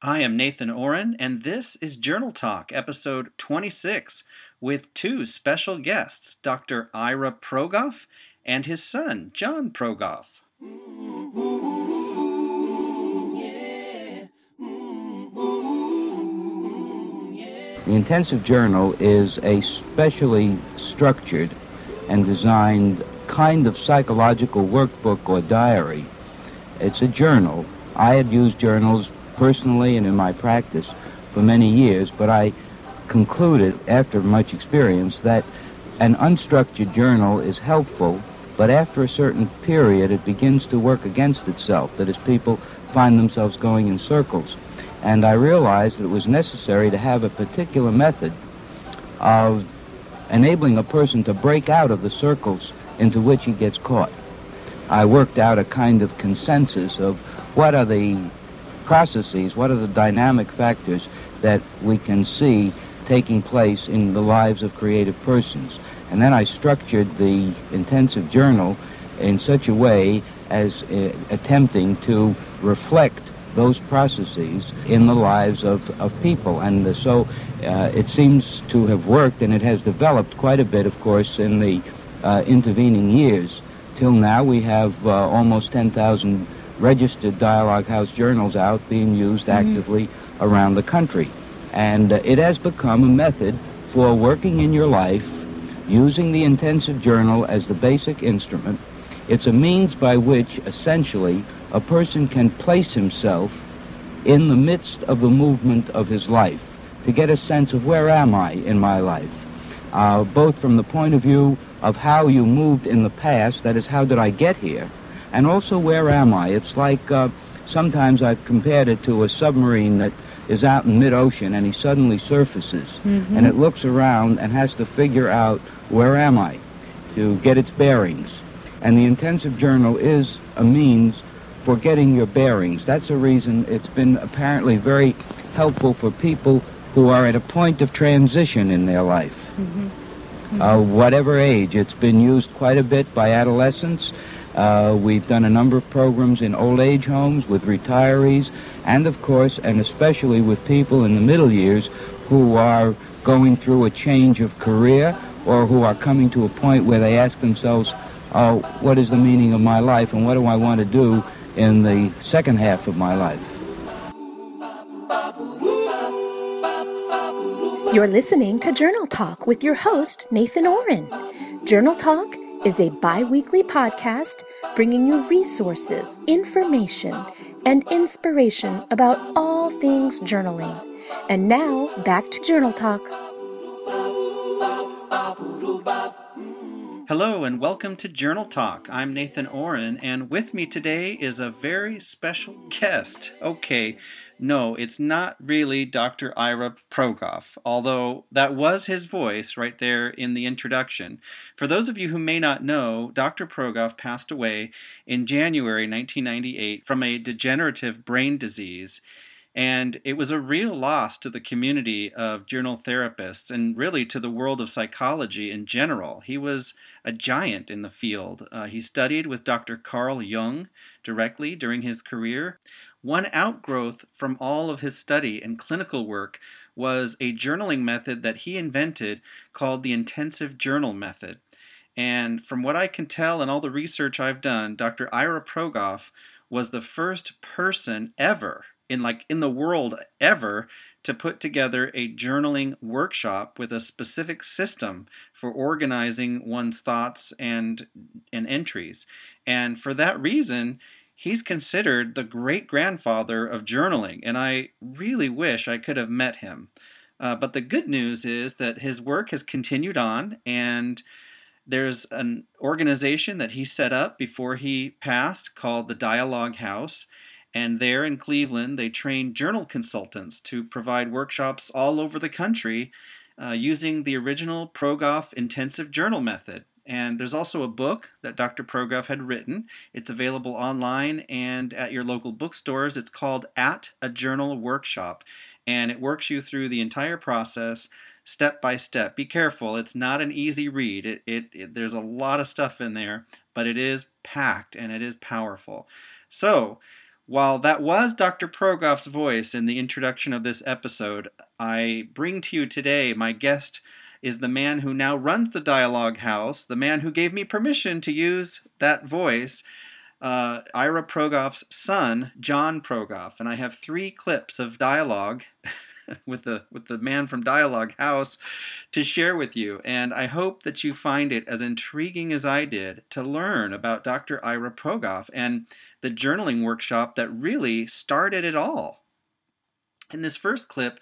I am Nathan Ohren, and this is Journal Talk, episode 26, with two special guests, Dr. Ira Progoff and his son, John Progoff. The intensive journal is a specially structured and designed kind of psychological workbook or diary. It's a journal. I had used journals personally and in my practice for many years, but I concluded after much experience that an unstructured journal is helpful, but after a certain period it begins to work against itself, that is, people find themselves going in circles and I realized that it was necessary to have a particular method of enabling a person to break out of the circles into which he gets caught. I worked out a kind of consensus of what are the processes, what are the dynamic factors that we can see taking place in the lives of creative persons. And then I structured the intensive journal in such a way as uh, attempting to reflect those processes in the lives of, of people. And uh, so uh, it seems to have worked, and it has developed quite a bit, of course, in the uh, intervening years. Till now, we have uh, almost 10,000 registered Dialogue House journals out being used mm-hmm. actively around the country. And uh, it has become a method for working in your life using the intensive journal as the basic instrument. It's a means by which, essentially, a person can place himself in the midst of the movement of his life to get a sense of where am I in my life, uh, both from the point of view of how you moved in the past, that is, how did I get here, and also where am I. It's like uh, sometimes I've compared it to a submarine that is out in mid-ocean and he suddenly surfaces mm-hmm. and it looks around and has to figure out where am I to get its bearings. And the intensive journal is a means for getting your bearings. That's a reason it's been apparently very helpful for people who are at a point of transition in their life. Mm-hmm. Mm-hmm. Uh, whatever age, it's been used quite a bit by adolescents. Uh, we've done a number of programs in old age homes with retirees, and of course, and especially with people in the middle years who are going through a change of career or who are coming to a point where they ask themselves, oh, what is the meaning of my life and what do I want to do in the second half of my life. You're listening to Journal Talk with your host, Nathan Ohren. Journal Talk is a bi weekly podcast bringing you resources, information, and inspiration about all things journaling. And now, back to Journal Talk. Hello and welcome to Journal Talk. I'm Nathan Ohren, and with me today is a very special guest. Okay, no, it's not really Dr. Ira Progoff, although that was his voice right there in the introduction. For those of you who may not know, Dr. Progoff passed away in January 1998 from a degenerative brain disease. And it was a real loss to the community of journal therapists and really to the world of psychology in general. He was a giant in the field. Uh, he studied with Dr. Carl Jung directly during his career. One outgrowth from all of his study and clinical work was a journaling method that he invented called the intensive journal method. And from what I can tell and all the research I've done, Dr. Ira Progoff was the first person ever in like in the world ever to put together a journaling workshop with a specific system for organizing one's thoughts and and entries. And for that reason, he's considered the great grandfather of journaling, and I really wish I could have met him. Uh, but the good news is that his work has continued on, and there's an organization that he set up before he passed called the Dialogue House and there in Cleveland, they train journal consultants to provide workshops all over the country uh, using the original Progoff intensive journal method. And there's also a book that Dr. Progoff had written. It's available online and at your local bookstores. It's called At a Journal Workshop, and it works you through the entire process step by step. Be careful, it's not an easy read. It, it, it, there's a lot of stuff in there, but it is packed and it is powerful. So, While that was Dr. Progoff's voice in the introduction of this episode, I bring to you today my guest is the man who now runs the Dialogue House, the man who gave me permission to use that voice, uh, Ira Progoff's son, John Progoff. And I have three clips of dialogue with the with the man from Dialogue House to share with you, and I hope that you find it as intriguing as I did to learn about Dr. Ira Progoff and the journaling workshop that really started it all. In this first clip,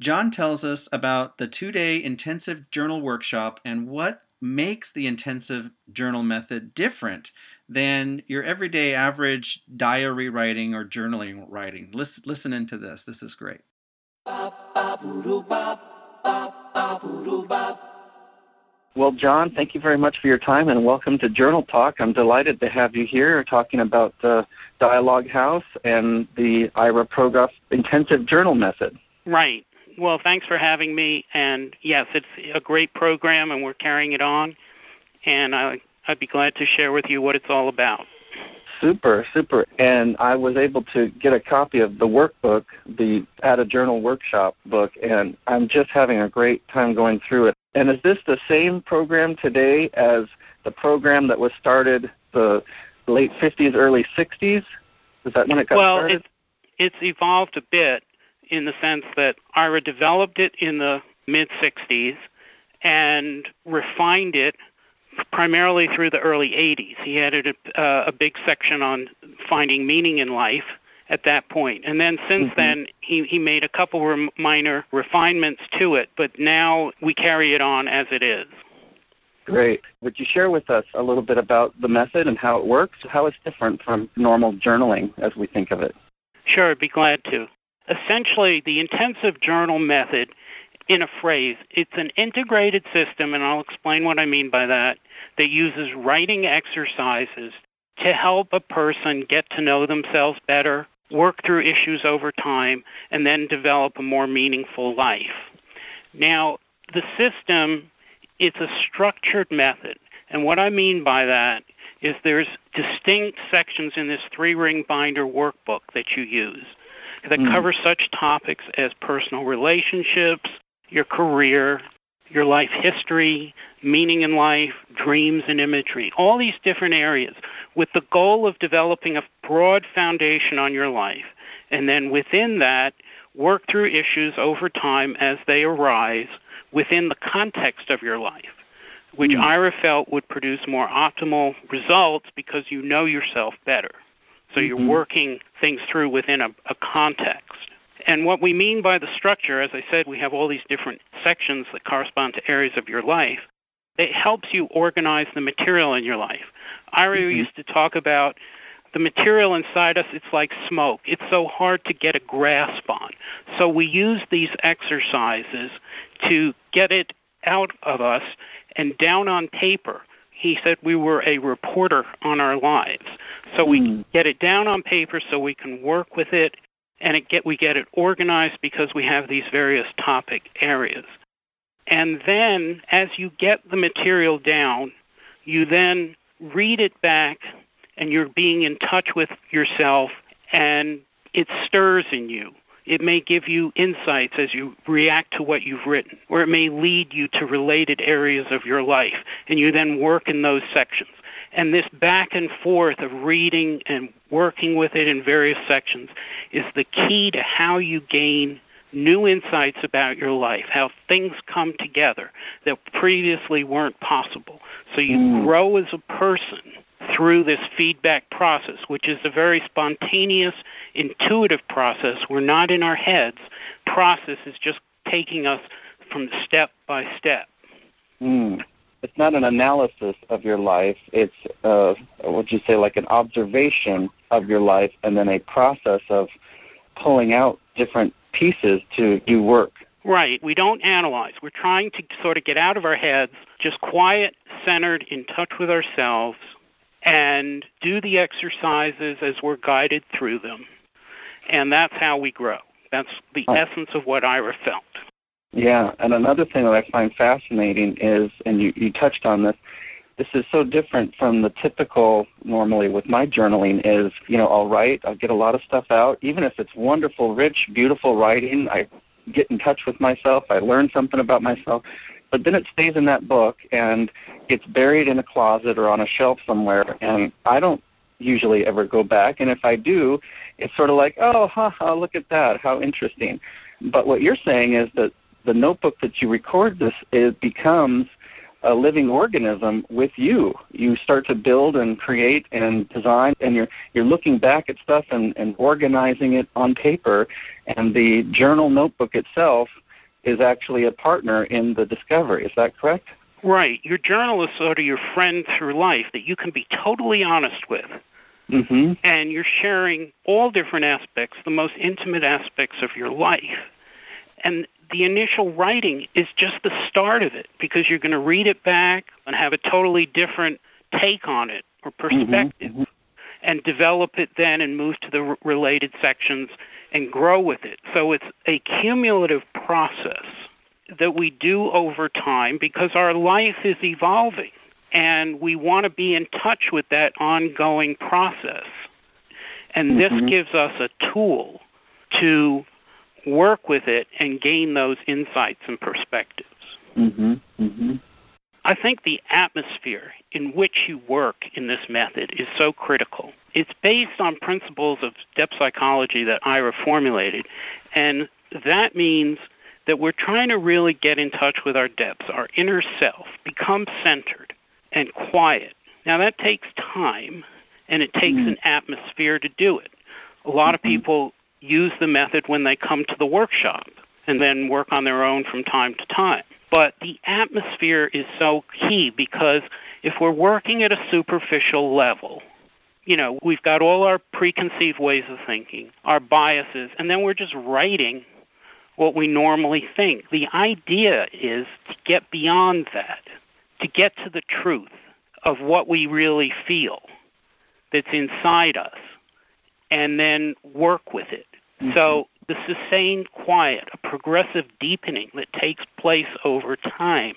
John tells us about the two-day intensive journal workshop and what makes the intensive journal method different than your everyday average diary writing or journaling writing. Listen, listen into this. This is great. Well, John, thank you very much for your time and welcome to Journal Talk. I'm delighted to have you here talking about the Dialogue House and the Ira Progoff Intensive Journal Method. Right. Well, thanks for having me. And yes, it's a great program and we're carrying it on. And I, I'd be glad to share with you what it's all about. Super, super. And I was able to get a copy of the workbook, the At a Journal Workshop book, and I'm just having a great time going through it. And is this the same program today as the program that was started the late 50s, early 60s? Is that when it got well, started? Well, it's, it's evolved a bit in the sense that Ira developed it in the mid 60s and refined it primarily through the early 80s. He added a, uh, a big section on finding meaning in life at that point. And then since mm-hmm. then, he, he made a couple re- minor refinements to it, but now we carry it on as it is. Great. Would you share with us a little bit about the method and how it works, how it's different from normal journaling as we think of it? Sure, I'd be glad to. Essentially, the intensive journal method in a phrase. It's an integrated system, and I'll explain what I mean by that, that uses writing exercises to help a person get to know themselves better, work through issues over time, and then develop a more meaningful life. Now, the system, it's a structured method. And what I mean by that is there's distinct sections in this three-ring binder workbook that you use that mm. cover such topics as personal relationships, your career, your life history, meaning in life, dreams and imagery, all these different areas with the goal of developing a broad foundation on your life. And then within that, work through issues over time as they arise within the context of your life, which mm. Ira felt would produce more optimal results because you know yourself better. So mm-hmm. you're working things through within a, a context. And what we mean by the structure, as I said, we have all these different sections that correspond to areas of your life. It helps you organize the material in your life. Ira mm-hmm. used to talk about the material inside us, it's like smoke. It's so hard to get a grasp on. So we use these exercises to get it out of us and down on paper. He said we were a reporter on our lives. So we mm. get it down on paper so we can work with it and it get we get it organized because we have these various topic areas. And then as you get the material down, you then read it back and you're being in touch with yourself and it stirs in you. It may give you insights as you react to what you've written, or it may lead you to related areas of your life, and you then work in those sections. And this back and forth of reading and working with it in various sections is the key to how you gain new insights about your life, how things come together that previously weren't possible. So you mm. grow as a person through this feedback process, which is a very spontaneous, intuitive process. We're not in our heads. Process is just taking us from step by step. Mm it's not an analysis of your life. It's uh, what you say, like an observation of your life, and then a process of pulling out different pieces to do work. Right. We don't analyze. We're trying to sort of get out of our heads, just quiet, centered, in touch with ourselves, and do the exercises as we're guided through them. And that's how we grow. That's the oh. essence of what Ira felt. Yeah, and another thing that I find fascinating is, and you, you touched on this, this is so different from the typical normally with my journaling is you know i'll write i'll get a lot of stuff out even if it's wonderful rich beautiful writing i get in touch with myself i learn something about myself but then it stays in that book and gets buried in a closet or on a shelf somewhere and i don't usually ever go back and if i do it's sort of like oh ha look at that how interesting but what you're saying is that the notebook that you record this it becomes a living organism with you. You start to build and create and design, and you're you're looking back at stuff and, and organizing it on paper. And the journal notebook itself is actually a partner in the discovery. Is that correct? Right. Your journal is sort of your friend through life that you can be totally honest with. Mm-hmm. And you're sharing all different aspects, the most intimate aspects of your life. And the initial writing is just the start of it because you're going to read it back and have a totally different take on it or Mm-hmm. And develop it then and move to the r- related sections and grow with it. So it's a cumulative process that we do over time because our life is evolving and we want to be in touch with that ongoing process. And this Mhm. gives us a tool to work with it and gain those insights and perspectives. Mm-hmm. Mm-hmm. I think the atmosphere in which you work in this method is so critical. It's based on principles of depth psychology that Ira formulated, and that means that we're trying to really get in touch with our depths, our inner self, become centered and quiet. Now, that takes time, and it takes Mhm. an atmosphere to do it. A lot of Mhm. people use the method when they come to the workshop and then work on their own from time to time. But the atmosphere is so key because if we're working at a superficial level, you know, we've got all our preconceived ways of thinking, our biases, and then we're just writing what we normally think. The idea is to get beyond that, to get to the truth of what we really feel that's inside us, and then work with it. Mm-hmm. So the sustained quiet, a progressive deepening that takes place over time,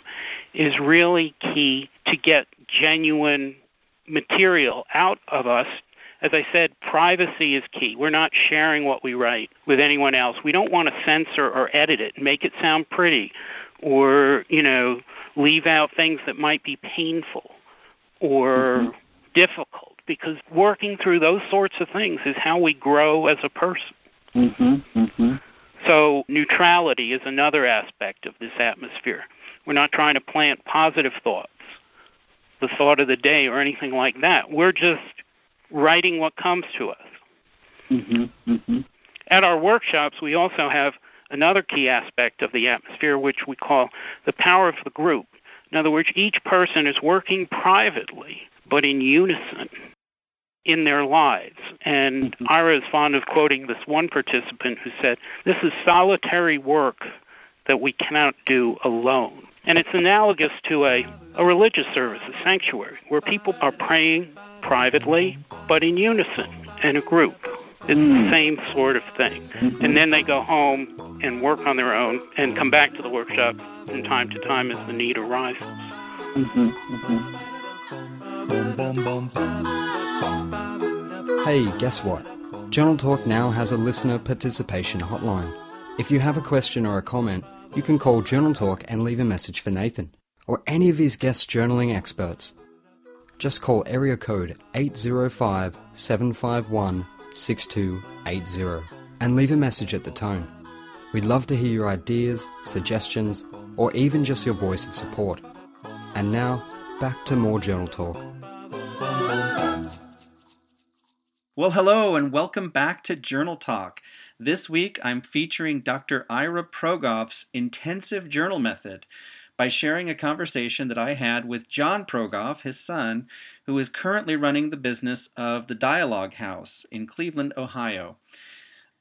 is really key to get genuine material out of us. As I said, privacy is key. We're not sharing what we write with anyone else. We don't want to censor or edit it and make it sound pretty or, you know, leave out things that might be painful or mm-hmm. difficult because working through those sorts of things is how we grow as a person. Mm-hmm. Mm-hmm. So, neutrality is another aspect of this atmosphere. We're not trying to plant positive thoughts, the thought of the day, or anything like that. We're just writing what comes to us. Mm-hmm. Mm-hmm. At our workshops, we also have another key aspect of the atmosphere, which we call the power of the group. In other words, each person is working privately, but in unison in their lives. And Mhm. Ira is fond of quoting this one participant who said, This is solitary work that we cannot do alone. And it's analogous to a, a religious service, a sanctuary, where people are praying privately, but in unison, in a group. It's Mm. the same sort of thing. Mhm. And then they go home and work on their own and come back to the workshop from time to time as the need arises. Mm-hmm. Mm-hmm. Hey, guess what? Journal Talk now has a listener participation hotline. If you have a question or a comment, you can call Journal Talk and leave a message for Nathan or any of his guest journaling experts. Just call area code 805 751 6280 and leave a message at the tone. We'd love to hear your ideas, suggestions, or even just your voice of support. And now, back to more Journal Talk. Well, hello, and welcome back to Journal Talk. This week I'm featuring Dr. Ira Progoff's intensive journal method by sharing a conversation that I had with John Progoff, his son, who is currently running the business of the Dialogue House in Cleveland, Ohio.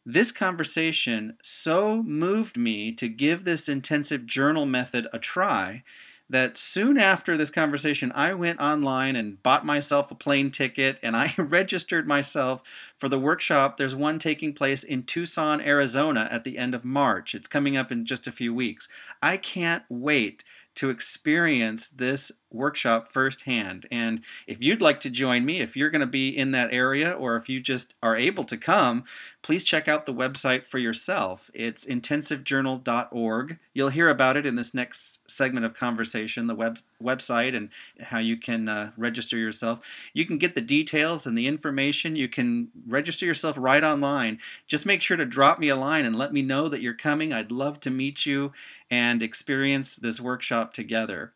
This conversation so moved me to give this intensive journal method a try that soon after this conversation, I went online and bought myself a plane ticket and I registered myself for the workshop. There's one taking place in Tucson, Arizona at the end of March. It's coming up in just a few weeks. I can't wait to experience this workshop firsthand. And if you'd like to join me, if you're going to be in that area, or if you just are able to come, please check out the website for yourself. It's intensivejournal.org. You'll hear about it in this next segment of conversation, the web, website, and how you can uh, register yourself. You can get the details and the information. You can register yourself right online. Just make sure to drop me a line and let me know that you're coming. I'd love to meet you and experience this workshop together.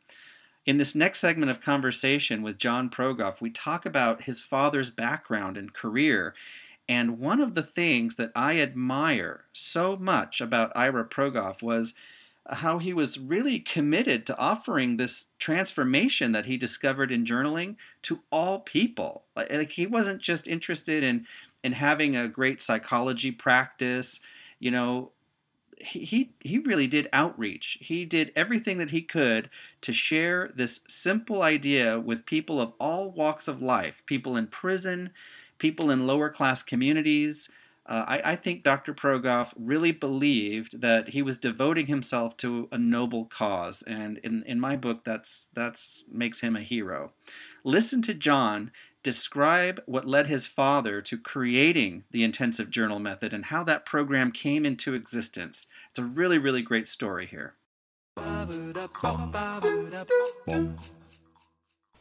In this next segment of conversation with John Progoff, we talk about his father's background and career. And one of the things that I admire so much about Ira Progoff was how he was really committed to offering this transformation that he discovered in journaling to all people. Like, he wasn't just interested in in having a great psychology practice, you know, he, he really did outreach. He did everything that he could to share this simple idea with people of all walks of life people in prison, people in lower class communities. Uh, I, I, think Dr. Progoff really believed that he was devoting himself to a noble cause, and in, in my book, that's that's makes him a hero. Listen to John describe what led his father to creating the intensive journal method and how that program came into existence. It's a really, really great story here.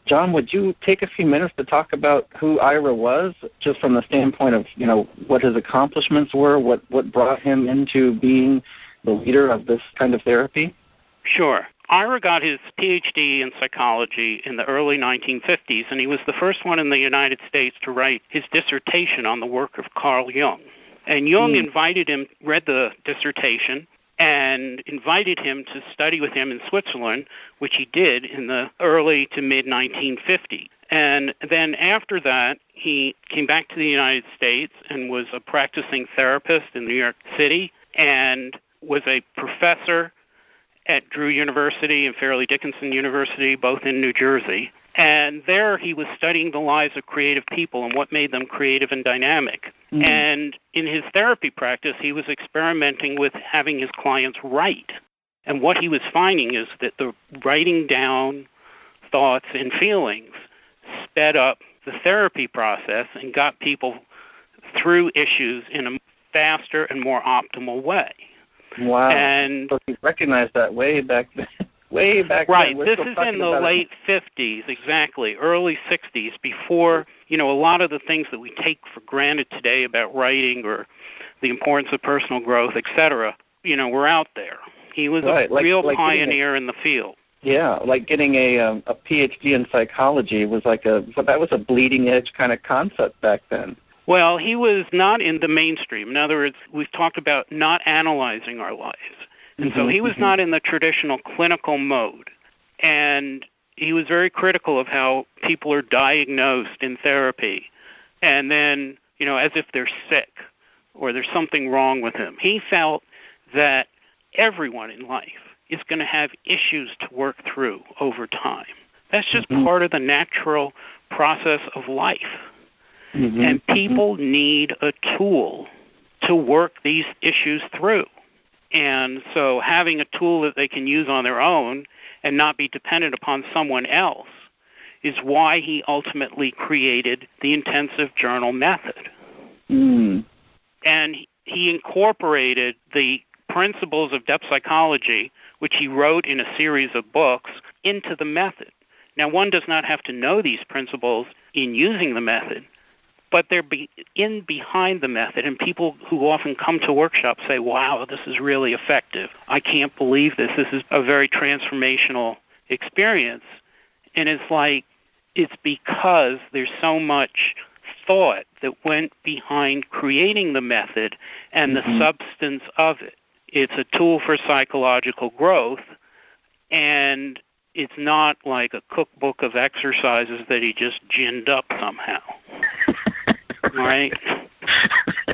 John, would you take a few minutes to talk about who Ira was, just from the standpoint of you know what his accomplishments were, what what brought him into being the leader of this kind of therapy? Sure. Ira got his PhD in psychology in the early 1950s, and he was the first one in the United States to write his dissertation on the work of Carl Jung. And Jung mm. invited him, read the dissertation, and invited him to study with him in Switzerland, which he did in the early to mid 1950s. And then after that, he came back to the United States and was a practicing therapist in New York City and was a professor at Drew University and Fairleigh Dickinson University, both in New Jersey. And there he was studying the lives of creative people and what made them creative and dynamic. Mm-hmm. And in his therapy practice, he was experimenting with having his clients write. And what he was finding is that the writing down thoughts and feelings sped up the therapy process and got people through issues in a faster and more optimal way. Wow. And so he recognized that way back then. way back right. then. This is in the late it. 50s, exactly, early 60s, before, you know, a lot of the things that we take for granted today about writing or the importance of personal growth, etc., you know, were out there. He was right. a like, real like pioneer in the field. Yeah, like getting a um, a PhD in psychology was like a that was a bleeding edge kind of concept back then. Well, he was not in the mainstream. In other words, we've talked about not analyzing our lives. And mm-hmm, so he was mm-hmm. not in the traditional clinical mode. And he was very critical of how people are diagnosed in therapy and then, you know, as if they're sick or there's something wrong with them. He felt that everyone in life is going to have issues to work through over time. That's just mm-hmm. part of the natural process of life. Mm-hmm. And people need a tool to work these issues through. And so having a tool that they can use on their own and not be dependent upon someone else is why he ultimately created the intensive journal method. Mm. And he incorporated the principles of depth psychology, which he wrote in a series of books, into the method. Now, one does not have to know these principles in using the method, but they're be in behind the method and people who often come to workshops say wow this is really effective. I can't believe this. This is a very transformational experience. And it's like it's because there's so much thought that went behind creating the method and mm-hmm. the substance of it. It's a tool for psychological growth and it's not like a cookbook of exercises that he just ginned up somehow right?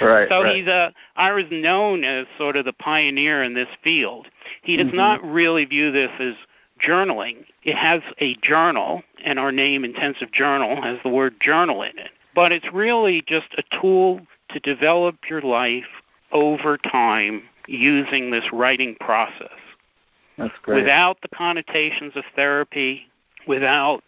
right. So right. he's a Ira's known as sort of the pioneer in this field. He does mm-hmm. not really view this as journaling. It has a journal, and our name Intensive Journal has the word journal in it. But it's really just a tool to develop your life over time using this writing process. That's great. Without the connotations of therapy, without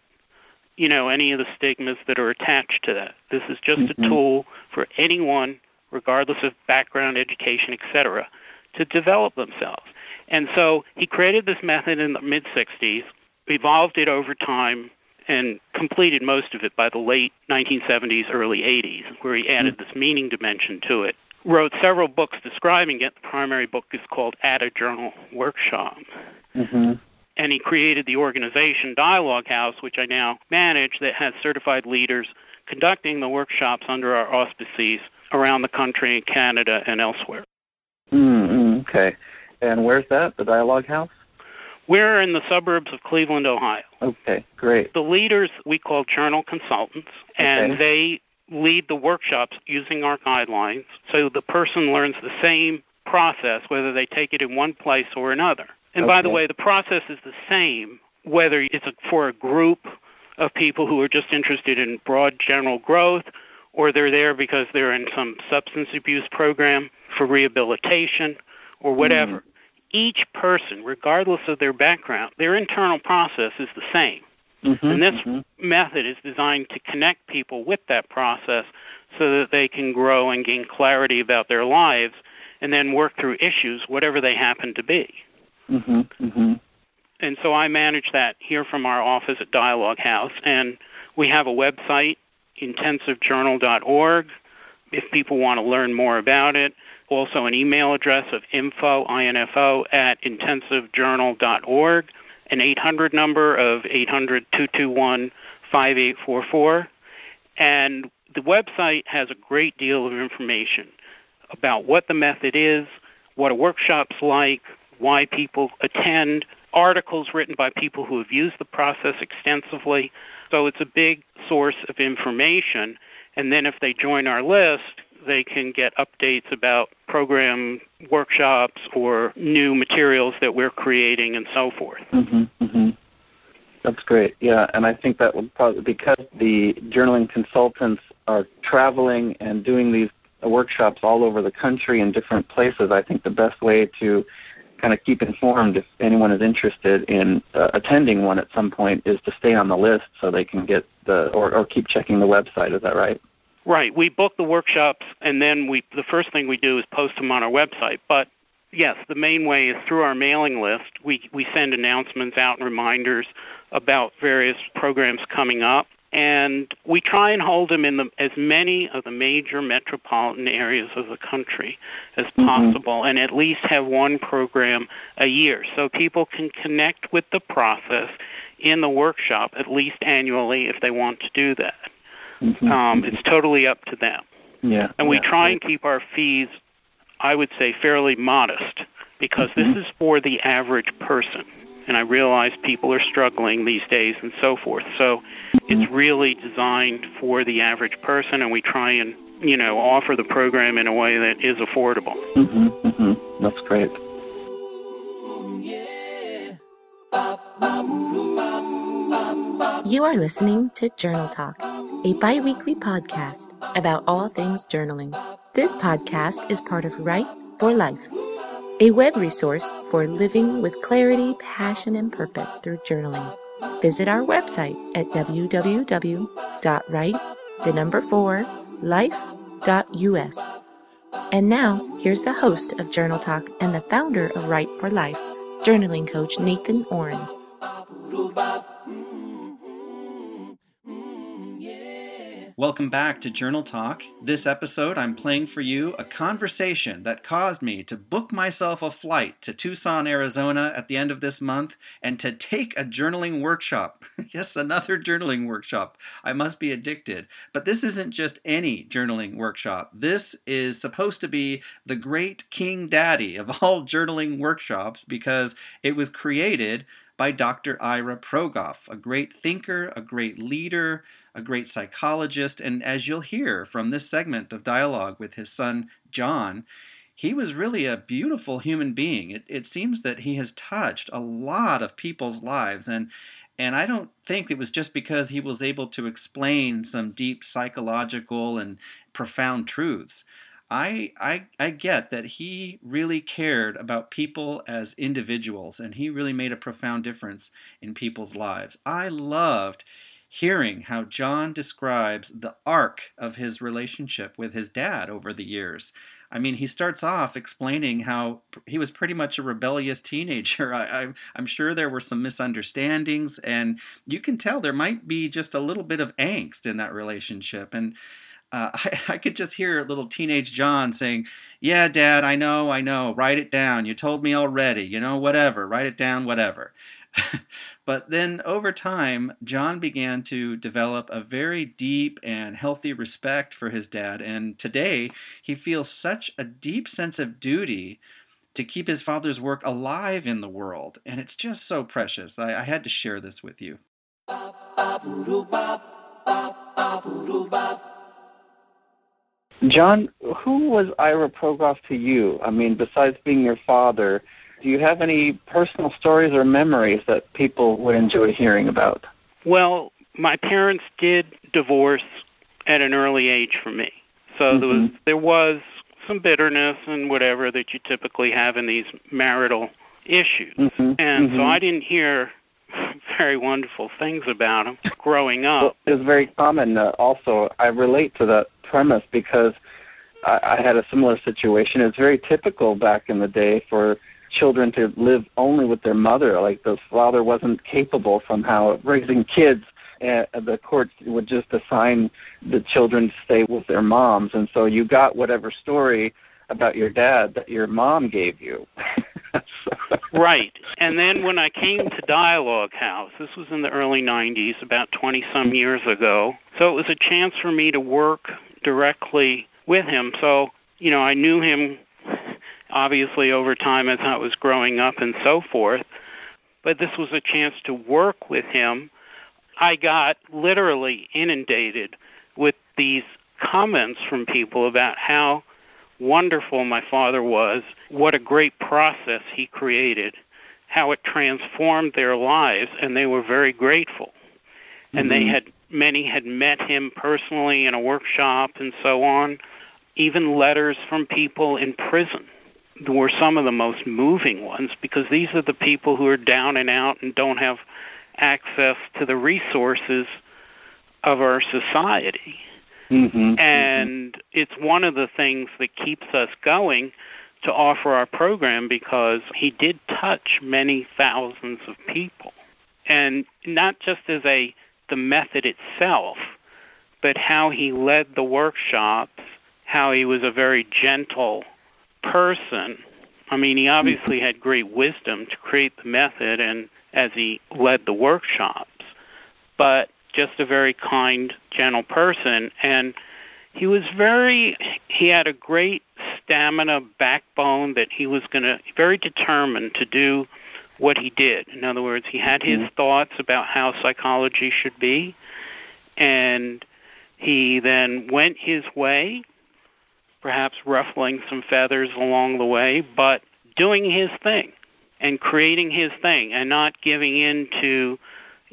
you know any of the stigmas that are attached to that. This is just Mhm. a tool for anyone, regardless of background, education, etc., to develop themselves. And so he created this method in the mid 60s, evolved it over time, and completed most of it by the late 1970s, early 80s, where he added this meaning dimension to it. Wrote several books describing it. The primary book is called At a Journal Workshop hmm and he created the organization Dialogue House, which I now manage, that has certified leaders conducting the workshops under our auspices around the country, Canada, and elsewhere. mm Okay. And where's that? The Dialogue House? We're in the suburbs of Cleveland, Ohio. Okay, great. The leaders we call journal consultants, and Okay. they lead the workshops using our guidelines so the person learns the same process whether they take it in one place or another. And by the way, the process is the same whether it's a, for a group of people who are just interested in broad general growth or they're there because they're in some substance abuse program for rehabilitation or whatever. Each person, regardless of their background, their internal process is the same. Mm-hmm. And this method is designed to connect people with that process so that they can grow and gain clarity about their lives and then work through issues, whatever they happen to be. Hmm hmm And so I manage that here from our office at Dialogue House. And we have a website, intensivejournal.org, if people want to learn more about it. Also, an email address of info, info at intensivejournal.org, an 800 number of 800 221 5844. And the website has a great deal of information about what the method is, what a workshop's like, why people attend, articles written by people who have used the process extensively. So it's a big source of information. And then if they join our list, they can get updates about program workshops or new materials that we're creating and so forth. hmm hmm That's great. Yeah, and I think that would probably because the journaling consultants are traveling and doing these workshops all over the country in different places. I think the best way to kind of keep informed if anyone is interested in uh, attending one at some point is to stay on the list so they can get the or, or keep checking the website. Is that right? Right. We book the workshops, and then we the first thing we do is post them on our website. But yes, the main way is through our mailing list. We we send announcements out and reminders about various programs coming up, and we try and hold them in the, as many of the major metropolitan areas of the country as Mhm. possible, and at least have one program a year, so people can connect with the process in the workshop at least annually if they want to do that. Mhm. Um, it's totally up to them. yeah. And we yeah, try great. and keep our fees, I would say, fairly modest because Mhm. this is for the average person. And I realize people are struggling these days and so forth. So it's really designed for the average person, and we try and, you know, offer the program in a way that is affordable. hmm hmm That's great. You are listening to Journal Talk, a bi weekly podcast about all things journaling. This podcast is part of Write for Life, a web resource for living with clarity, passion, and purpose through journaling. Visit our website at www.write, the number four, life.us. And now, here's the host of Journal Talk and the founder of Write for Life, journaling coach Nathan Ohren. Welcome back to Journal Talk. This episode, I'm playing for you a conversation that caused me to book myself a flight to Tucson, Arizona at the end of this month and to take a journaling workshop. yes, another journaling workshop. I must be addicted. But this isn't just any journaling workshop. This is supposed to be the great king daddy of all journaling workshops because it was created by Dr. Ira Progoff, a great thinker, a great leader, a great psychologist, and as you'll hear from this segment of dialogue with his son John, he was really a beautiful human being. It, it seems that he has touched a lot of people's lives, and and I don't think it was just because he was able to explain some deep psychological and profound truths. I, I I get that he really cared about people as individuals and he really made a profound difference in people's lives. I loved hearing how John describes the arc of his relationship with his dad over the years. I mean, he starts off explaining how he was pretty much a rebellious teenager. I, am sure there were some misunderstandings, and you can tell there might be just a little bit of angst in that relationship. And uh, I, I, could just hear little teenage John saying, Yeah, Dad, I know, I know, write it down. You told me already, you know, whatever, write it down, whatever. but then over time, John began to develop a very deep and healthy respect for his dad. And today, he feels such a deep sense of duty to keep his father's work alive in the world. And it's just so precious. I, I had to share this with you. John, who was Ira Progoff to you? I mean, besides being your father, do you have any personal stories or memories that people would enjoy hearing about? Well, my parents did divorce at an early age for me. So mm-hmm. there was there was some bitterness and whatever that you typically have in these marital issues. Mm-hmm. And mm-hmm. so I didn't hear very wonderful things about him growing up. Well, it's very common. Uh, also, I relate to that premise because I, I had a similar situation. It's very typical back in the day for children to live only with their mother. Like the father wasn't capable somehow of raising kids. And the courts would just assign the children to stay with their moms, and so you got whatever story about your dad that your mom gave you. right. And then when I came to Dialogue House, this was in the early 90s, about 20 some years ago. So it was a chance for me to work directly with him. So, you know, I knew him obviously over time as I was growing up and so forth. But this was a chance to work with him. I got literally inundated with these comments from people about how wonderful my father was, what a great process he created, how it transformed their lives, and they were very grateful. Mm-hmm. And they mm-hmm. had many had met him personally in a workshop and so on. Even letters from people in prison were some of the most moving ones because these are the people who are down and out and don't have access to the resources of our society. Mm-hmm, and mm-hmm. it's one of the things that keeps us going to offer our program because he did touch many thousands of people. And not just as a the method itself, but how he led the workshops, how he was a very gentle person. I mean, he obviously had great wisdom to create the method and as he led the workshops, but just a very kind, gentle person. And he was very, he had a great stamina, backbone that he was going to, very determined to do what he did. In other words, he had his mm-hmm. thoughts about how psychology should be, and he then went his way perhaps ruffling some feathers along the way, but doing his thing and creating his thing and not giving in to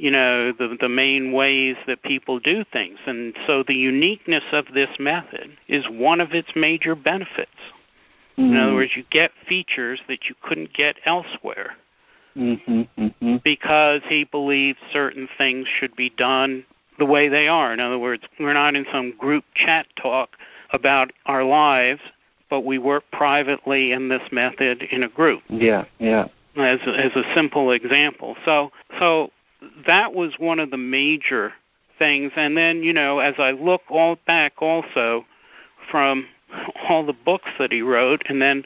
you know the the main ways that people do things and so the uniqueness of this method is one of its major benefits mm-hmm. in other mm-hmm. words you get features that you couldn't get elsewhere mm-hmm, mm-hmm. because he believes certain things should be done the way they are in other words we're not in some group chat talk about our lives, but we work privately in this method in a group. Yeah, yeah. As as a simple example. So so that was one of the major things. And then you know, as I look all back also from all the books that he wrote, and then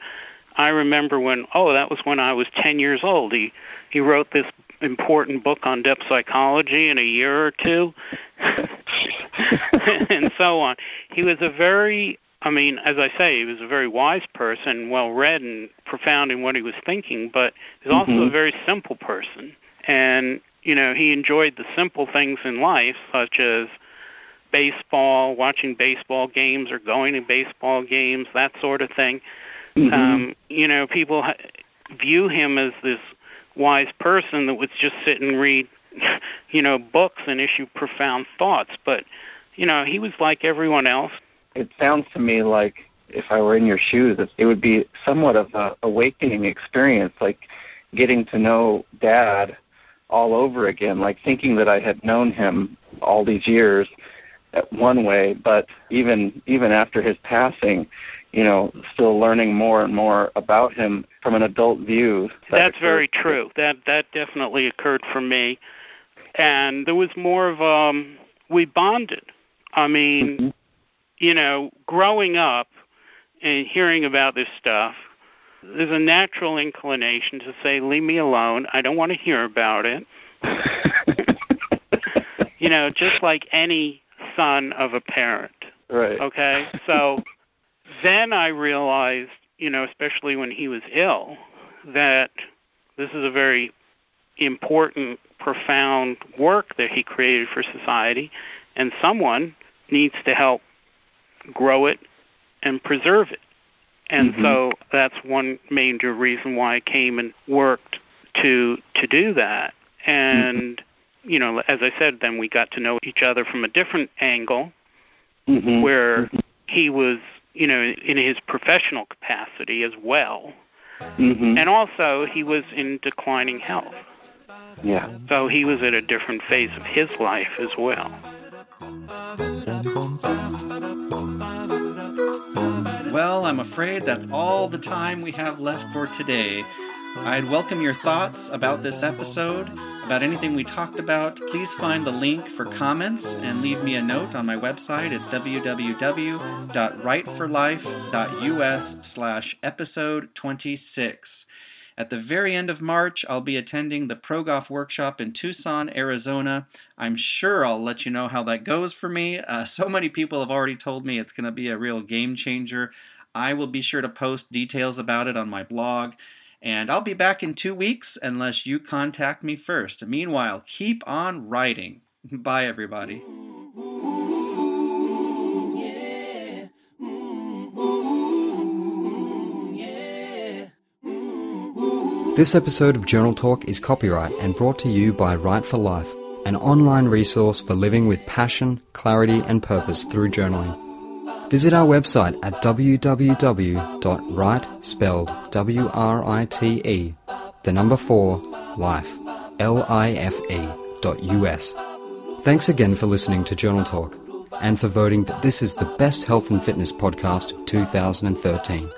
I remember when oh that was when I was 10 years old. He he wrote this important book on depth psychology in a year or two, and so on. He was a very, I mean, as I say, he was a very wise person, well read and profound in what he was thinking, but he's also mm-hmm. a very simple person. And, you know, he enjoyed the simple things in life, such as baseball, watching baseball games or going to baseball games, that sort of thing. Mm-hmm. Um, you know, people view him as this wise person that would just sit and read, you know, books and issue profound thoughts. But, you know, he was like everyone else. It sounds to me like if I were in your shoes, it would be somewhat of a awakening experience, like getting to know Dad all over again, like thinking that I had known him all these years at one way, but even even after his passing, you know, still learning more and more about him from an adult view. That That's very true. That that definitely occurred for me, and there was more of um, we bonded. I mean, mm-hmm. you know, growing up and hearing about this stuff, there's a natural inclination to say, "Leave me alone. I don't want to hear about it." you know, just like any son of a parent. Right. Okay. So then I realized, you know, especially when he was ill, that this is a very important, profound work that he created for society, and someone needs to help grow it and preserve it. And mm-hmm. so that's one major reason why I came and worked to to do that. And mm-hmm. you know, as I said, then we got to know each other from a different angle, mm-hmm. where mm-hmm. he was, you know, in his professional capacity as well, mm-hmm. and also he was in declining health. Yeah. So he was at a different phase of his life as well. Well, I'm afraid that's all the time we have left for today. I'd welcome your thoughts about this episode, about anything we talked about. Please find the link for comments and leave me a note on my website. It's www.writeforlife.us slash episode 26. At the very end of March, I'll be attending the Progoff workshop in Tucson, Arizona. I'm sure I'll let you know how that goes for me. Uh, so many people have already told me it's going to be a real game changer. I will be sure to post details about it on my blog. And I'll be back in two weeks unless you contact me first. Meanwhile, keep on writing. Bye, everybody. This episode of Journal Talk is copyright and brought to you by Write for Life, an online resource for living with passion, clarity, and purpose through journaling. Visit our website at www.write, spelled W-R-I-T-E, the number 4, life, L-I-F-E, dot U-S. Thanks again for listening to Journal Talk and for voting that this is the best health and fitness podcast of 2013.